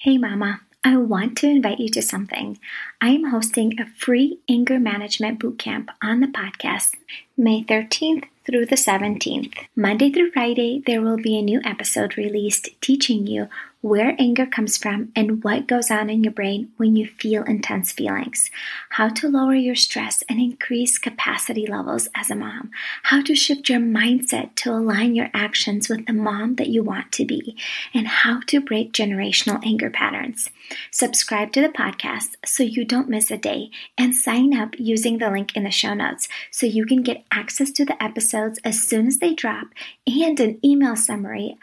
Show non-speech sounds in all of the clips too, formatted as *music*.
Hey, Mama. I want to invite you to something. I am hosting a free anger management bootcamp on the podcast May 13th through the 17th. Monday through Friday, there will be a new episode released teaching you where anger comes from and what goes on in your brain when you feel intense feelings, how to lower your stress and increase capacity levels as a mom, how to shift your mindset to align your actions with the mom that you want to be, and how to break generational anger patterns. Subscribe to the podcast so you don't miss a day and sign up using the link in the show notes so you can get access to the episodes as soon as they drop and an email summary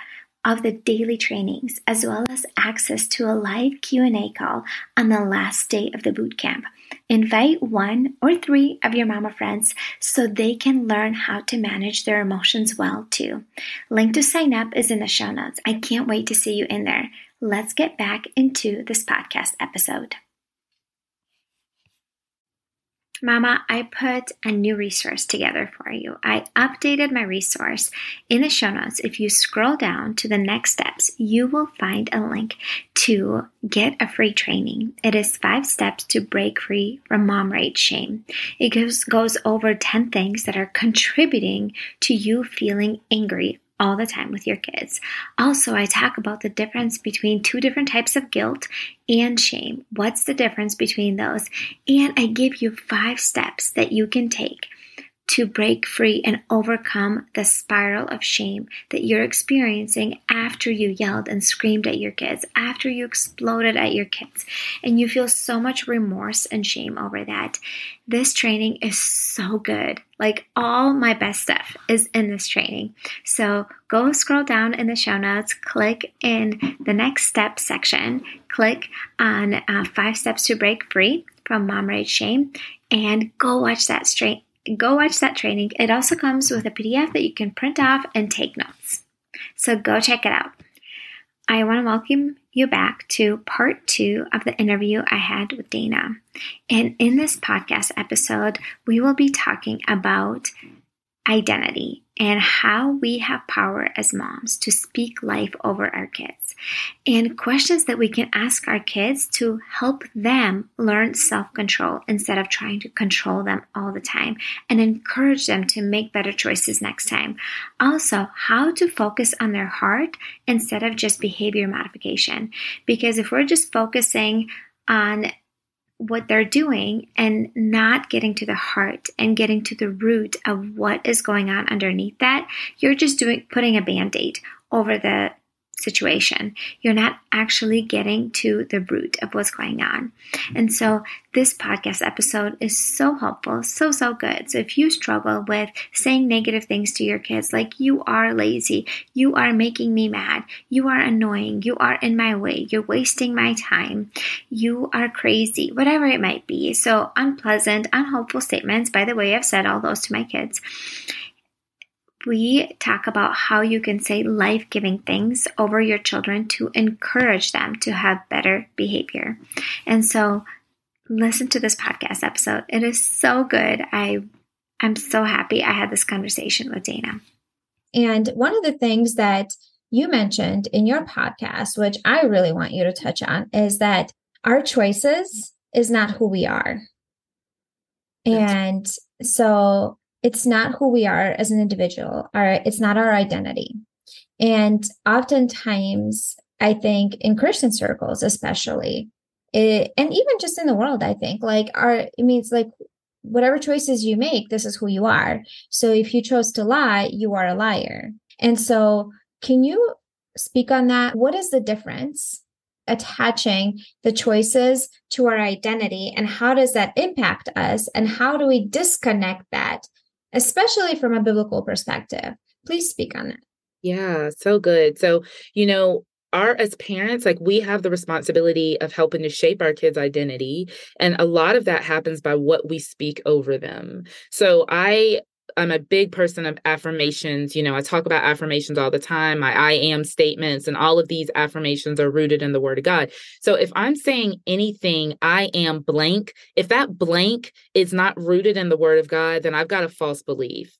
of the daily trainings as well as access to a live Q&A call on the last day of the boot camp. Invite one or three of your mama friends so they can learn how to manage their emotions well too. Link to sign up is in the show notes. I can't wait to see you in there. Let's get back into this podcast episode. Mama, I put a new resource together for you. I updated my resource in the show notes. If you scroll down to the next steps, you will find a link to get a free training. It is five steps to break free from mom rage shame. It goes, goes over 10 things that are contributing to you feeling angry all the time with your kids. Also, I talk about the difference between two different types of guilt and shame. What's the difference between those? And I give you five steps that you can take to break free and overcome the spiral of shame that you're experiencing after you yelled and screamed at your kids, after you exploded at your kids, and you feel so much remorse and shame over that. This training is so good. Like all my best stuff is in this training. So go scroll down in the show notes, click in the next step section, click on uh, five steps to break free from mom rage shame, and go watch that straight go watch that training. It also comes with a PDF that you can print off and take notes. So go check it out. I want to welcome you back to part two of the interview I had with Dana. And in this podcast episode, we will be talking about identity and how we have power as moms to speak life over our kids, and questions that we can ask our kids to help them learn self control instead of trying to control them all the time and encourage them to make better choices next time. Also, how to focus on their heart instead of just behavior modification. Because if we're just focusing on what they're doing and not getting to the heart and getting to the root of what is going on underneath that, you're just doing putting a band-aid over the situation. You're not actually getting to the root of what's going on. And so this podcast episode is so helpful, so, so good. So if you struggle with saying negative things to your kids, like you are lazy, you are making me mad, you are annoying, you are in my way, you're wasting my time, you are crazy, whatever it might be. So unpleasant, unhelpful statements. By the way, I've said all those to my kids we talk about how you can say life giving things over your children to encourage them to have better behavior. And so, listen to this podcast episode. It is so good. I I'm so happy I had this conversation with Dana. And one of the things that you mentioned in your podcast, which I really want you to touch on, is that our choices is not who we are. And so it's not who we are as an individual. Our it's not our identity. And oftentimes i think in christian circles especially it, and even just in the world i think like our it means like whatever choices you make this is who you are. So if you chose to lie you are a liar. And so can you speak on that? What is the difference attaching the choices to our identity and how does that impact us and how do we disconnect that especially from a biblical perspective. Please speak on that. Yeah, so good. So, you know, our as parents like we have the responsibility of helping to shape our kids identity and a lot of that happens by what we speak over them so i I'm a big person of affirmations. You know, I talk about affirmations all the time. My I am statements and all of these affirmations are rooted in the word of God. So if I'm saying anything, I am blank, if that blank is not rooted in the word of God, then I've got a false belief.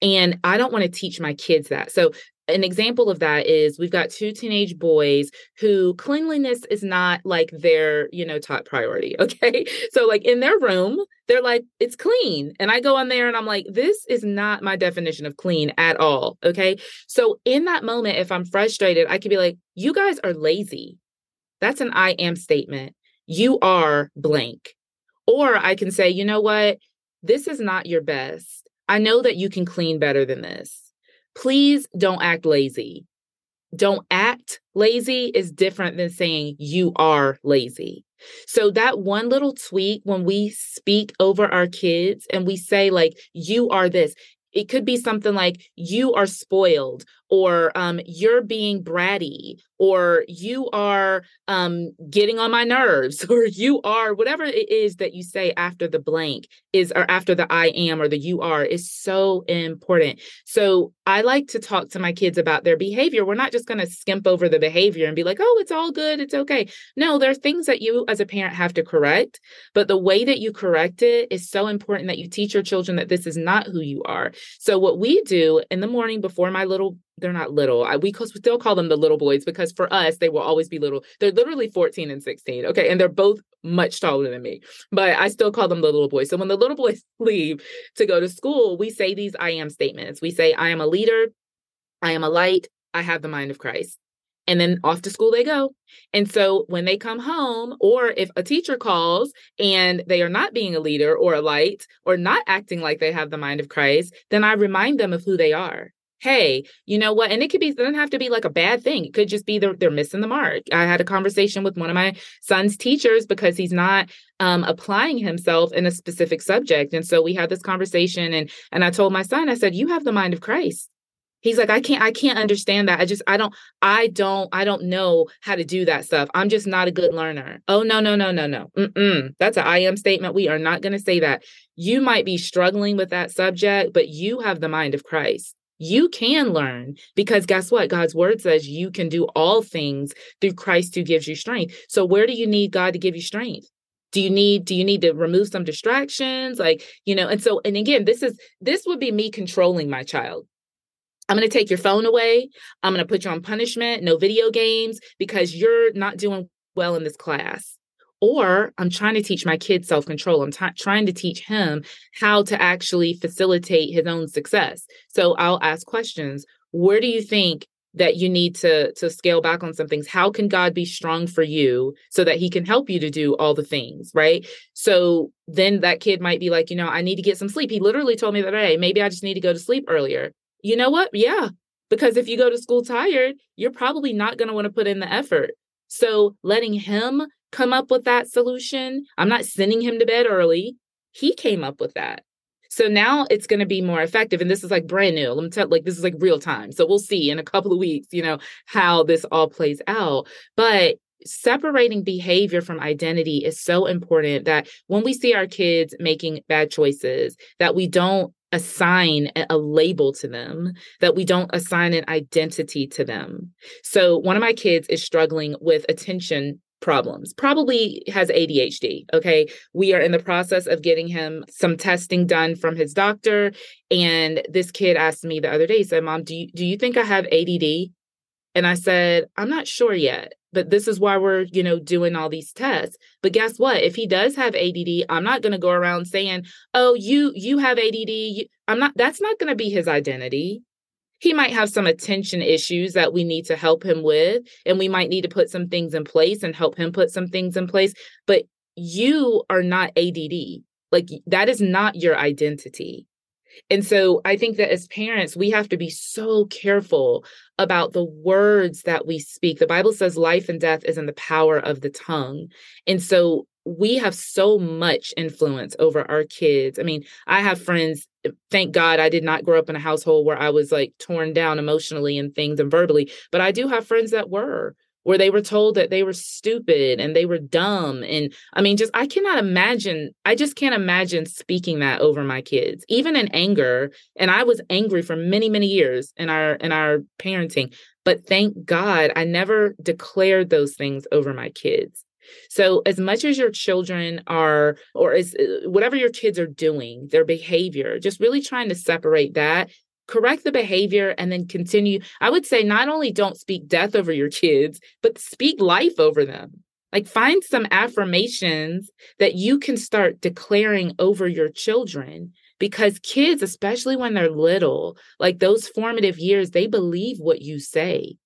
And I don't want to teach my kids that. So an example of that is we've got two teenage boys who cleanliness is not like their you know top priority *laughs* okay? So like in their room they're like it's clean. And i go on there and i'm like this is not my definition of clean at all okay? So in that moment if i'm frustrated i could be like you guys are lazy. That's an i am statement. You are blank. Or i can say you know what? This is not your best. I know that you can clean better than this please don't act lazy. Don't act lazy is different than saying you are lazy. So that one little tweak when we speak over our kids and we say like you are this, it could be something like you are spoiled or um, you're being bratty or you are um, getting on my nerves *laughs* or you are whatever it is that you say after the blank is or after the i am or the you are is so important. So i like to talk to my kids about their behavior. We're not just going to skimp over the behavior and be like oh it's all good it's okay. No there are things that you as a parent have to correct but the way that you correct it is so important that you teach your children that this is not who you are. So what we do in the morning before my little they're not little. I, we still call them the little boys because for us, they will always be little. They're literally 14 and 16. Okay. And they're both much taller than me, but I still call them the little boys. So when the little boys *laughs* leave to go to school, we say these I am statements. We say, I am a leader. I am a light. I have the mind of Christ. And then off to school they go. And so when they come home, or if a teacher calls and they are not being a leader or a light or not acting like they have the mind of Christ, then I remind them of who they are hey, you know what? And it could be, it doesn't have to be like a bad thing. It could just be they're, they're missing the mark. I had a conversation with one of my son's teachers because he's not um, applying himself in a specific subject. And so we had this conversation and, and I told my son, I said, you have the mind of Christ. He's like, I can't, I can't understand that. I just, I don't, I don't, I don't know how to do that stuff. I'm just not a good learner. Oh, no, no, no, no, no. Mm-mm. That's an I am statement. We are not going to say that. You might be struggling with that subject, but you have the mind of Christ you can learn because guess what? God's word says you can do all things through Christ who gives you strength. So where do you need God to give you strength? Do you need do you need to remove some distractions? Like, you know, and so and again, this is this would be me controlling my child. I'm going to take your phone away. I'm going to put you on punishment, no video games because you're not doing well in this class or I'm trying to teach my kid self control. I'm t- trying to teach him how to actually facilitate his own success. So I'll ask questions. Where do you think that you need to to scale back on some things how can god be strong for you so that he can help you to do all the things right so then that kid might be like you know i need to get some sleep he literally told me that hey maybe i just need to go to sleep earlier you know what yeah because if you go to school tired you're probably not going to want to put in the effort so letting him come up with that solution. I'm not sending him to bed early. He came up with that. So now it's going to be more effective. And this is like brand new. Let me tell like this is like real time. So we'll see in a couple of weeks, you know, how this all plays out. But separating behavior from identity is so important that when we see our kids making bad choices, that we don't assign a label to them, that we don't assign an identity to them. So one of my kids is struggling with attention problems, probably has ADHD. Okay. We are in the process of getting him some testing done from his doctor. And this kid asked me the other day, he said, Mom, do you, do you think I have ADD? And I said, I'm not sure yet, but this is why we're, you know, doing all these tests. But guess what? If he does have ADD, I'm not going to go around saying, "Oh, you you have ADD." I'm not that's not going to be his identity he might have some attention issues that we need to help him with and we might need to put some things in place and help him put some things in place but you are not ADD like that is not your identity and so I think that as parents, we have to be so careful about the words that we speak. The Bible says life and death is in the power of the tongue. And so we have so much influence over our kids. I mean, I have friends, eh, thank God I did not grow up in a household where I was like torn down emotionally and things and verbally, but I do have friends that were where they were told that they were stupid and they were dumb and i mean just i cannot imagine i just can't imagine speaking that over my kids even in anger and i was angry for many many years in our in our parenting but thank god i never declared those things over my kids so, as much as your children are, or as uh, whatever your kids are doing, their behavior, just really trying to separate that correct the behavior and then continue. I would say not only don't speak death over your kids, but speak life over them. Like find some affirmations that you can start declaring over your children because kids, especially when they're little, like those formative years, they believe what you say.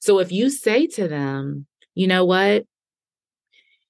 So if you say to them, you know what?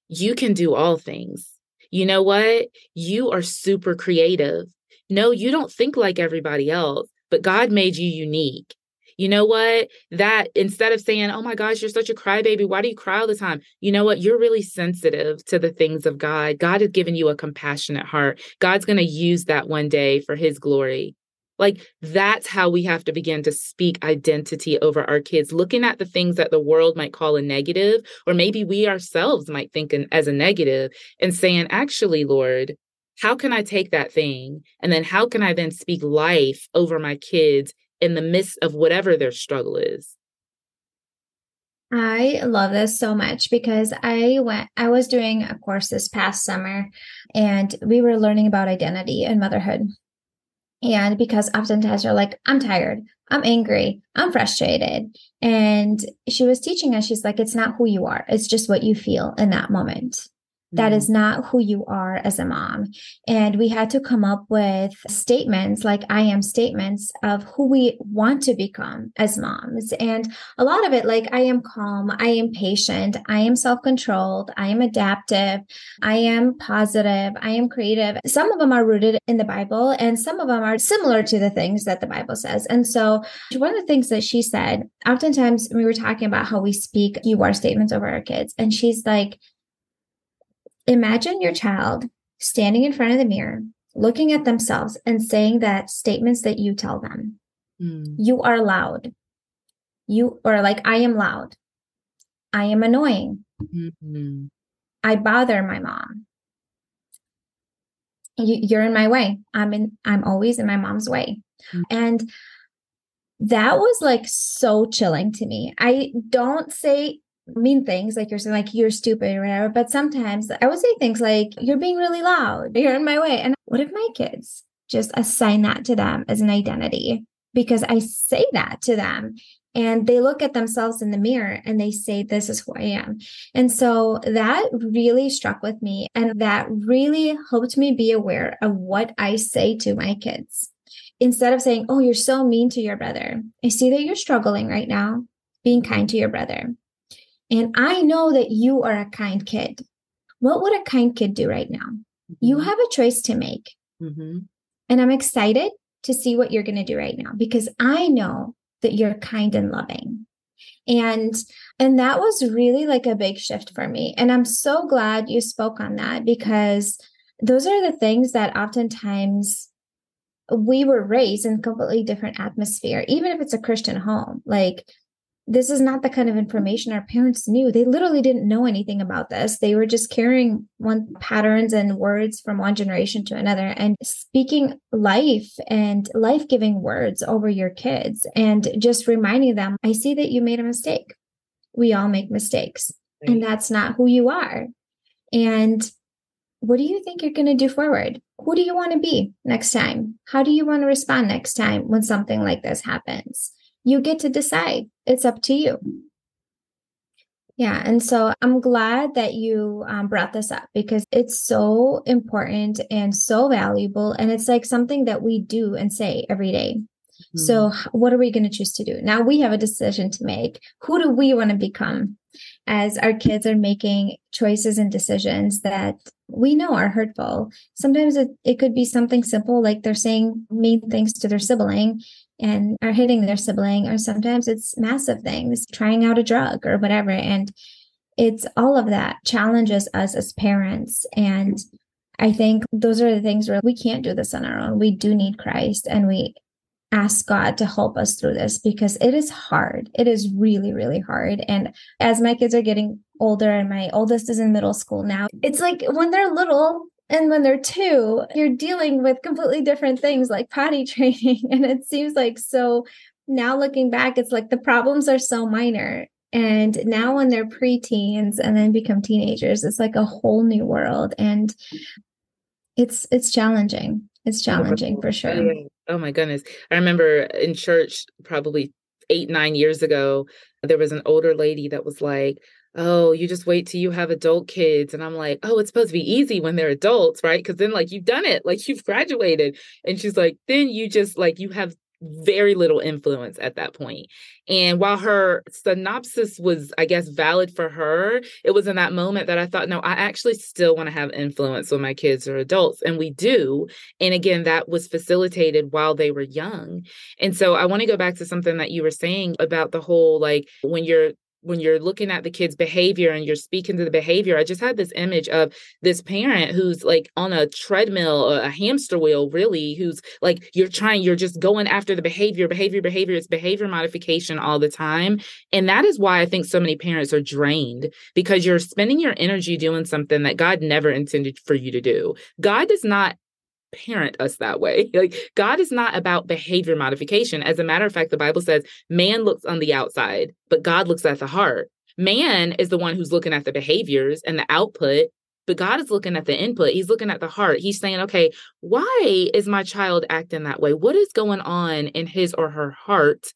You can do all things. You know what? You are super creative. No, you don't think like everybody else, but God made you unique you know what? That instead of saying, oh my gosh, you're such a crybaby, why do you cry all the time? You know what? You're really sensitive to the things of God. God has given you a compassionate heart. God's going to use that one day for his glory. Like that's how we have to begin to speak identity over our kids, looking at the things that the world might call a negative, or maybe we ourselves might think an, as a negative, and saying, actually, Lord, how can I take that thing? And then how can I then speak life over my kids in the midst of whatever their struggle is. I love this so much because I went, I was doing a course this past summer and we were learning about identity and motherhood. And because oftentimes you're like, I'm tired, I'm angry, I'm frustrated. And she was teaching us, she's like, it's not who you are, it's just what you feel in that moment. That is mm-hmm. not who you are as a mom. And we had to come up with statements like I am statements of who we want to become as moms. And a lot of it, like I am calm, I am patient, I am self controlled, I am adaptive, I am positive, I am creative. Some of them are rooted in the Bible, and some of them are similar to the things that the Bible says. And so, one of the things that she said, oftentimes we were talking about how we speak you are statements over our kids, and she's like, Imagine your child standing in front of the mirror, looking at themselves and saying that statements that you tell them. Mm. You are loud. You or like I am loud. I am annoying. Mm-hmm. I bother my mom. You, are in my way. I'm in I'm always in my mom's way. Mm-hmm. And that was like so chilling to me. I don't say mean things like you're saying like you're stupid or whatever but sometimes i would say things like you're being really loud. You're in my way. And what if my kids just assign that to them as an identity? Because i say that to them and they look at themselves in the mirror and they say this is who i am. And so that really struck with me and that really helped me be aware of what i say to my kids. Instead of saying oh you're so mean to your brother. I see that you're struggling right now. Being kind to your brother and I know that you are a kind kid. What would a kind kid do right now? Mm-hmm. You have a choice to make. Mm-hmm. And I'm excited to see what you're going to do right now because I know that you're kind and loving. And and that was really like a big shift for me. And I'm so glad you spoke on that because those are the things that oftentimes we were raised in a completely different atmosphere, even if it's a Christian home. Like this is not the kind of information our parents knew. They literally didn't know anything about this. They were just carrying one patterns and words from one generation to another and speaking life and life giving words over your kids and just reminding them, I see that you made a mistake. We all make mistakes, right. and that's not who you are. And what do you think you're going to do forward? Who do you want to be next time? How do you want to respond next time when something like this happens? You get to decide. It's up to you. Yeah. And so I'm glad that you um, brought this up because it's so important and so valuable. And it's like something that we do and say every day. Mm-hmm. So, what are we going to choose to do? Now we have a decision to make. Who do we want to become as our kids are making choices and decisions that we know are hurtful? Sometimes it, it could be something simple, like they're saying mean things to their sibling and are hitting their sibling, or sometimes it's massive things, trying out a drug or whatever. And it's all of that challenges us as parents. And I think those are the things where we can't do this on our own. We do need Christ and we ask God to help us through this because it is hard. It is really, really hard. And as my kids are getting older and my oldest is in middle school now, it's like when they're little, and when they're two, you're dealing with completely different things like potty *laughs* training. And it seems like so now looking back, it's like the problems are so minor. And now when they're preteens and then become teenagers, it's like a whole new world. And it's it's challenging. It's challenging for sure. Oh my goodness. I remember in church probably eight, nine years ago, there was an older lady that was like, oh, you just wait till you have adult kids. And I'm like, oh, it's supposed to be easy when they're adults, right? Because then, like, you've done it, like, you've graduated. And she's like, then you just, like, you have very little influence at that point. And while her synopsis was, I guess, valid for her, it was in that moment that I thought, no, I actually still want to have influence when my kids are adults. And we do. And again, that was facilitated while they were young. And so I want to go back to something that you were saying about the whole like when you're when you're looking at the kid's behavior and you're speaking to the behavior, I just had this image of this parent who's like on a treadmill, a hamster wheel, really, who's like, you're trying, you're just going after the behavior, behavior, behavior. It's behavior modification all the time. And that is why I think so many parents are drained because you're spending your energy doing something that God never intended for you to do. God does not parent us that way. *laughs* Like God is not about behavior modification. As a matter of fact, the Bible says man looks on the outside, but God looks at the heart. Man is the one who's looking at the behaviors and the output, but God is looking at the input. He's looking at the heart. He's saying, okay, why is my child acting that way? What is going on in his or her heart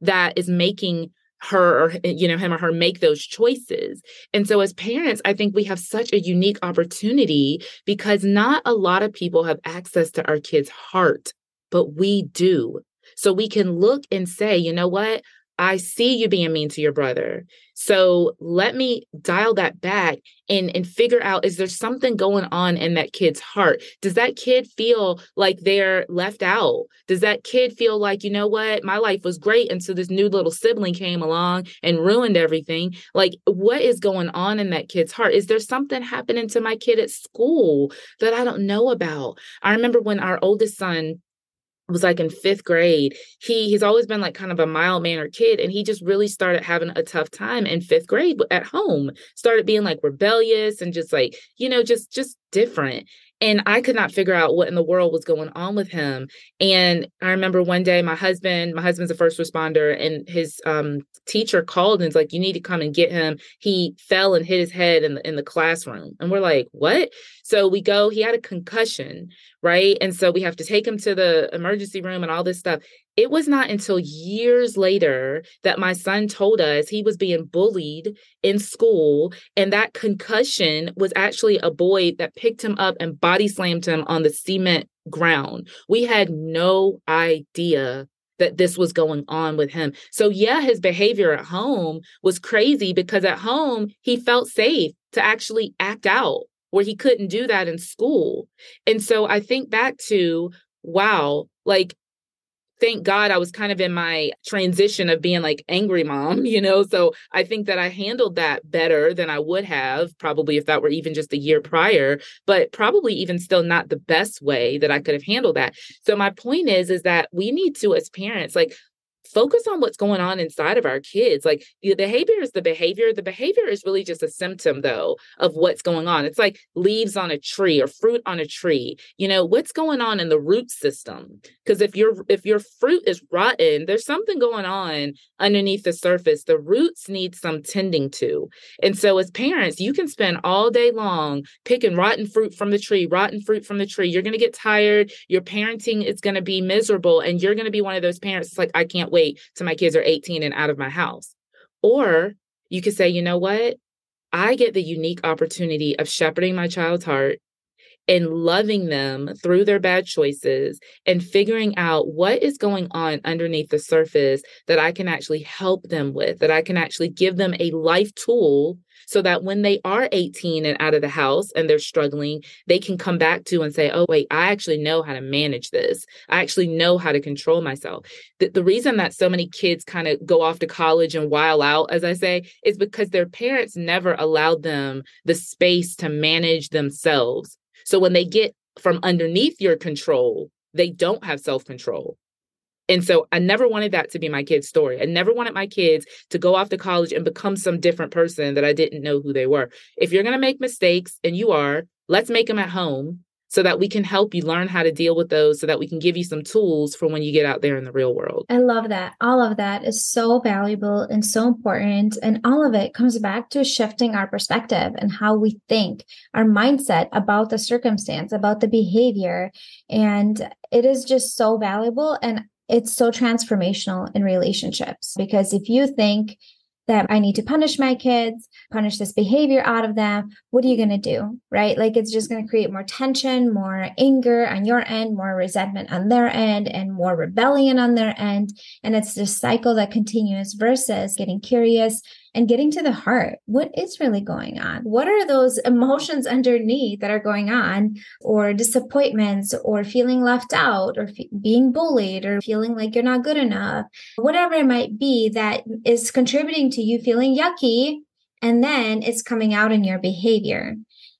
that is making her or eh, you know him or her make those choices. And so as parents i think we have such a unique opportunity because not a lot of people have access to our kids heart but we do. So we can look and say you know what I see you being mean to your brother. So let me dial that back and, and figure out is there something going on in that kid's heart? Does that kid feel like they're left out? Does that kid feel like, you know what, my life was great until this new little sibling came along and ruined everything? Like, what is going on in that kid's heart? Is there something happening to my kid at school that I don't know about? I remember when our oldest son was like in fifth grade he he's always been like kind of a mild mannered kid and he just really started having a tough time in fifth grade at home started being like rebellious and just like you know just just different and I could not figure out what in the world was going on with him. And I remember one day my husband, my husband's a first responder, and his um, teacher called and was like, "You need to come and get him. He fell and hit his head in the in the classroom." And we're like, "What?" So we go. He had a concussion, right? And so we have to take him to the emergency room and all this stuff. It was not until years later that my son told us he was being bullied in school, and that concussion was actually a boy that picked him up and body slammed him on the cement ground. We had no idea that this was going on with him. So, yeah, his behavior at home was crazy because at home he felt safe to actually act out where he couldn't do that in school. And so I think back to, wow, like thank God I was kind of in my transition of being like angry mom, *laughs* you know? So I think that I handled that better than I would have probably if that were even just a year prior, but probably even still not the best way that I could have handled that. So my point is is that we need to as parents like focus on what's going on inside of our kids. Like the behavior is the behavior. The behavior is really just a symptom, though, of what's going on. It's like leaves on a tree or fruit on a tree. You know, what's going on in the root system? Because if your if your fruit is rotten, there's something going on underneath the surface. The roots need some tending to. And so as parents, you can spend all day long picking rotten fruit from the tree, rotten fruit from the tree. You're gonna get tired. Your parenting is gonna be miserable, and you're gonna be one of those parents. Like, I can't wait wait till my kids are 18 and out of my house. Or you could say, you know what? I get the unique opportunity of shepherding my child's heart and loving them through their bad choices and figuring out what is going on underneath the surface that I can actually help them with, that I can actually give them a life tool so that when they are 18 and out of the house and they're struggling, they can come back to and say, oh, wait, I actually know how to manage this. I actually know how to control myself. The, the reason that so many kids kind of go off to college and while out, as I say, is because their parents never allowed them the space to manage themselves. So when they get from underneath your control, they don't have self control. And so I never wanted that to be my kid's story. I never wanted my kids to go off to college and become some different person that I didn't know who they were. If you're going to make mistakes, and you are, let's make them at home. So that we can help you learn how to deal with those so that we can give you some tools for when you get out there in the real world. I love that. All of that is so valuable and so important. And all of it comes back to shifting our perspective and how we think, our mindset about the circumstance, about the behavior. And it is just so valuable. And it's so transformational in relationships because if you think that I need to punish my kids, punish this behavior out of them, what are you going to do? Right? Like it's just going to create more tension, more anger on your end, more resentment on their end, and more rebellion on their end. And it's this cycle that continues versus getting curious and getting to the heart. What is really going on? What are those emotions underneath that are going on, or disappointments, or feeling left out, or f- being bullied, or feeling like you're not good enough? Whatever it might be that is contributing to you feeling yucky, and then it's coming out in your behavior.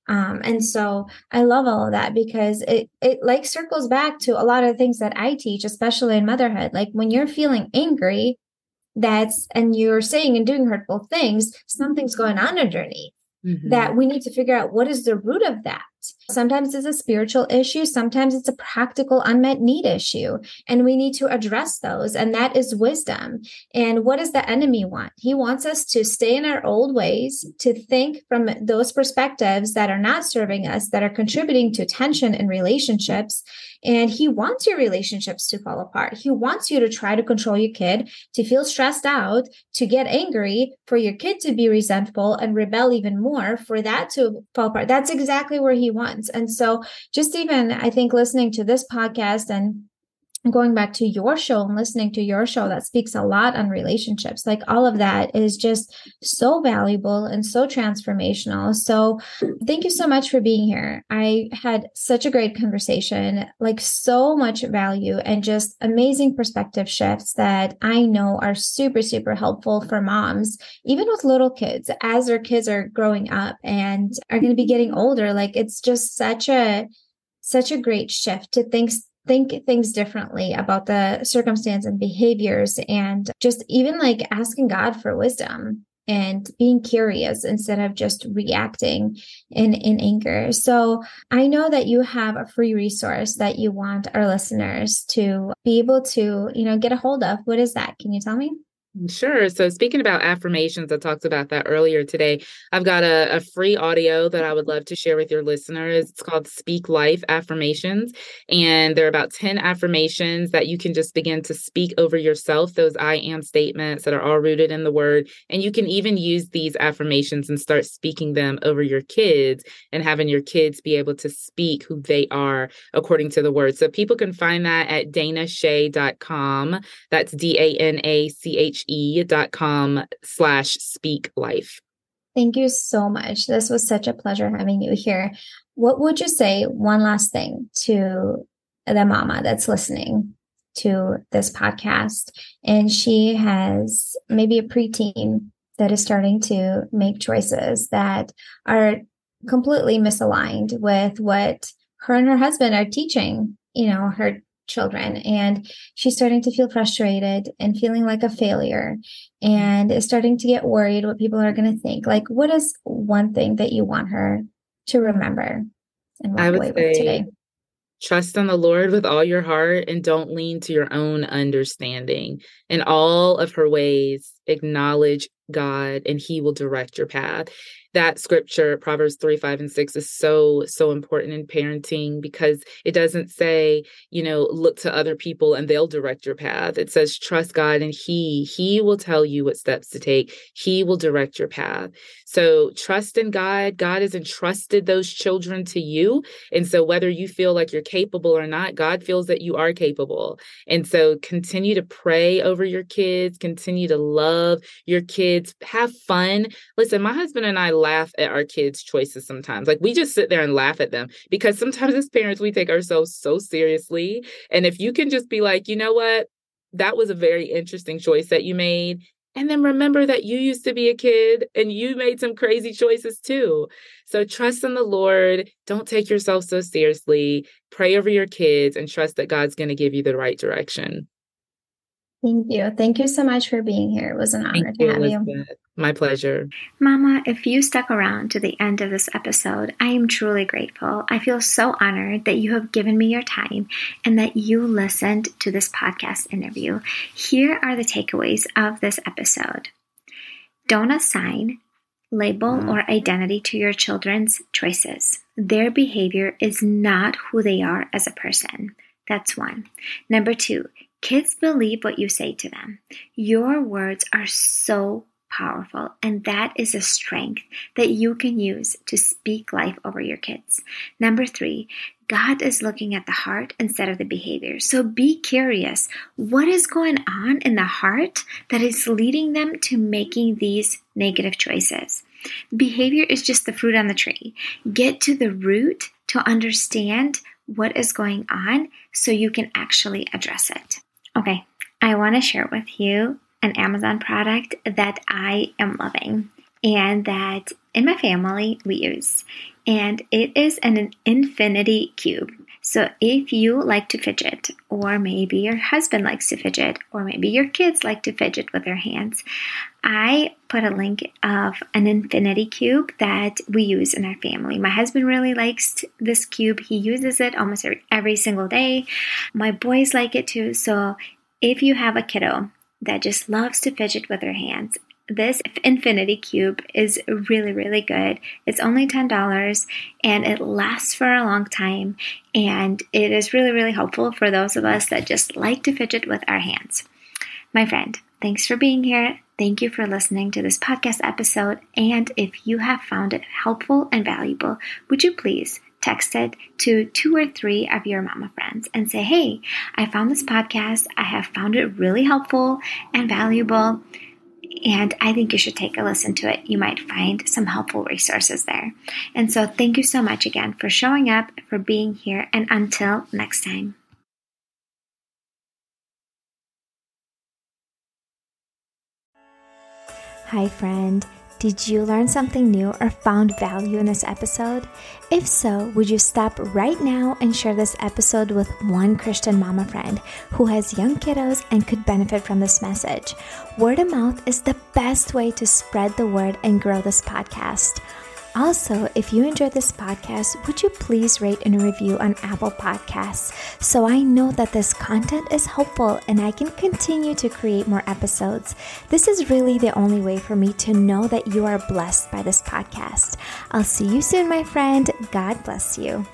Um, and so I love all of that because it it like circles back to a lot of things that I teach, especially in motherhood. Like when you're feeling angry, that's and you're saying and doing hurtful things, something's going on underneath. Mm-hmm. That we need to figure out what is the root of that. Sometimes it's a spiritual issue, sometimes it's a practical unmet need issue, and we need to address those. And that is wisdom. And what does the enemy want? He wants us to stay in our old ways, to think from those perspectives that are not serving us, that are contributing to tension in relationships. And he wants your relationships to fall apart. He wants you to try to control your kid, to feel stressed out, to get angry, for your kid to be resentful and rebel even more, for that to fall apart. That's exactly where he wants. And so, just even, I think, listening to this podcast and going back to your show and listening to your show that speaks a lot on relationships. Like all of that is just so valuable and so transformational. So thank you so much for being here. I had such a great conversation like so much value and just amazing perspective shifts that i know are super super helpful for moms even with little kids as their kids are growing up and are going to be getting older. Like it's just such a such a great shift to think think things differently about the circumstance and behaviors and just even like asking God for wisdom and being curious instead of just reacting in in anger. So I know that you have a free resource that you want our listeners to be able to, you know, get a hold of. What is that? Can you tell me? Sure. So, speaking about affirmations, I talked about that earlier today. I've got a, a, free audio that I would love to share with your listeners. It's called Speak Life Affirmations. And there are about 10 affirmations that you can just begin to speak over yourself, those I am statements that are all rooted in the word. And you can even use these affirmations and start speaking them over your kids and having your kids be able to speak who they are according to the word. So, people can find that at danache.com. That's D A N A C H com slash speak life. Thank you so much. This was such a pleasure having you here. What would you say, one last thing, to the mama that's listening to this podcast? And she has maybe a preteen that is starting to make choices that are completely misaligned with what her and her husband are teaching, you know, her children and she's starting to feel frustrated and feeling like a failure and is starting to get worried what people are going to think. Like what is one thing that you want her to remember and walk away with today? trust in the lord with all your heart and don't lean to your own understanding. In all of her ways acknowledge god and he will direct your path that scripture, Proverbs 3, 5, and 6, is so, so important in parenting because it doesn't say, you know, look to other people and they'll direct your path. It says, trust God and He, He will tell you what steps to take. He will direct your path. So trust in God. God has entrusted those children to you. And so whether you feel like you're capable or not, God feels that you are capable. And so continue to pray over your kids, continue to love your kids, have fun. Listen, my husband and I laugh at our kids' choices sometimes. Like we just sit there and laugh at them because sometimes as parents, we take ourselves so seriously. And if you can just be like, you know what? That was a very interesting choice that you made. And then remember that you used to be a kid and you made some crazy choices too. So trust in the Lord. Don't take yourself so seriously. Pray over your kids and trust that God's going to give you the right direction. Thank you. Thank you so much for being here. It was an honor Thank to you, have Elizabeth. you. My pleasure. Mama, if you stuck around to the end of this episode, I am truly grateful. I feel so honored that you have given me your time and that you listened to this podcast interview. Here are the takeaways of this episode don't assign label mm. or identity to your children's choices. Their behavior is not who they are as a person. That's one. Number two, kids believe what you say to them. Your words are so powerful. And that is a strength that you can use to speak life over your kids. Number three, God is looking at the heart instead of the behavior. So be curious. What is going on in the heart that is leading them to making these negative choices? Behavior is just the fruit on the tree. Get to the root to understand what is going on so you can actually address it. Okay, I want to share with you an Amazon product that I am loving and that in my family we use. And it is an infinity cube. So if you like to fidget, or maybe your husband likes to fidget, or maybe your kids like to fidget with their hands, I put a link of an infinity cube that we use in our family. My husband really likes this cube. He uses it almost every, every single day. My boys like it too. So if you have a kiddo that just loves to fidget with their hands. This Infinity Cube is really, really good. It's only $10 and it lasts for a long time. And it is really, really helpful for those of us that just like to fidget with our hands. My friend, thanks for being here. Thank you for listening to this podcast episode. And if you have found it helpful and valuable, would you please text it to two or three of your mama friends and say, Hey, I found this podcast. I have found it really helpful and valuable. And I think you should take a listen to it. You might find some helpful resources there. And so, thank you so much again for showing up, for being here, and until next time. Hi, friend. Did you learn something new or found value in this episode? If so, would you stop right now and share this episode with one Christian mama friend who has young kiddos and could benefit from this message? Word of mouth is the best way to spread the word and grow this podcast. Also, if you enjoyed this podcast, would you please rate and review on Apple Podcasts so I know that this content is helpful and I can continue to create more episodes? This is really the only way for me to know that you are blessed by this podcast. I'll see you soon, my friend. God bless you.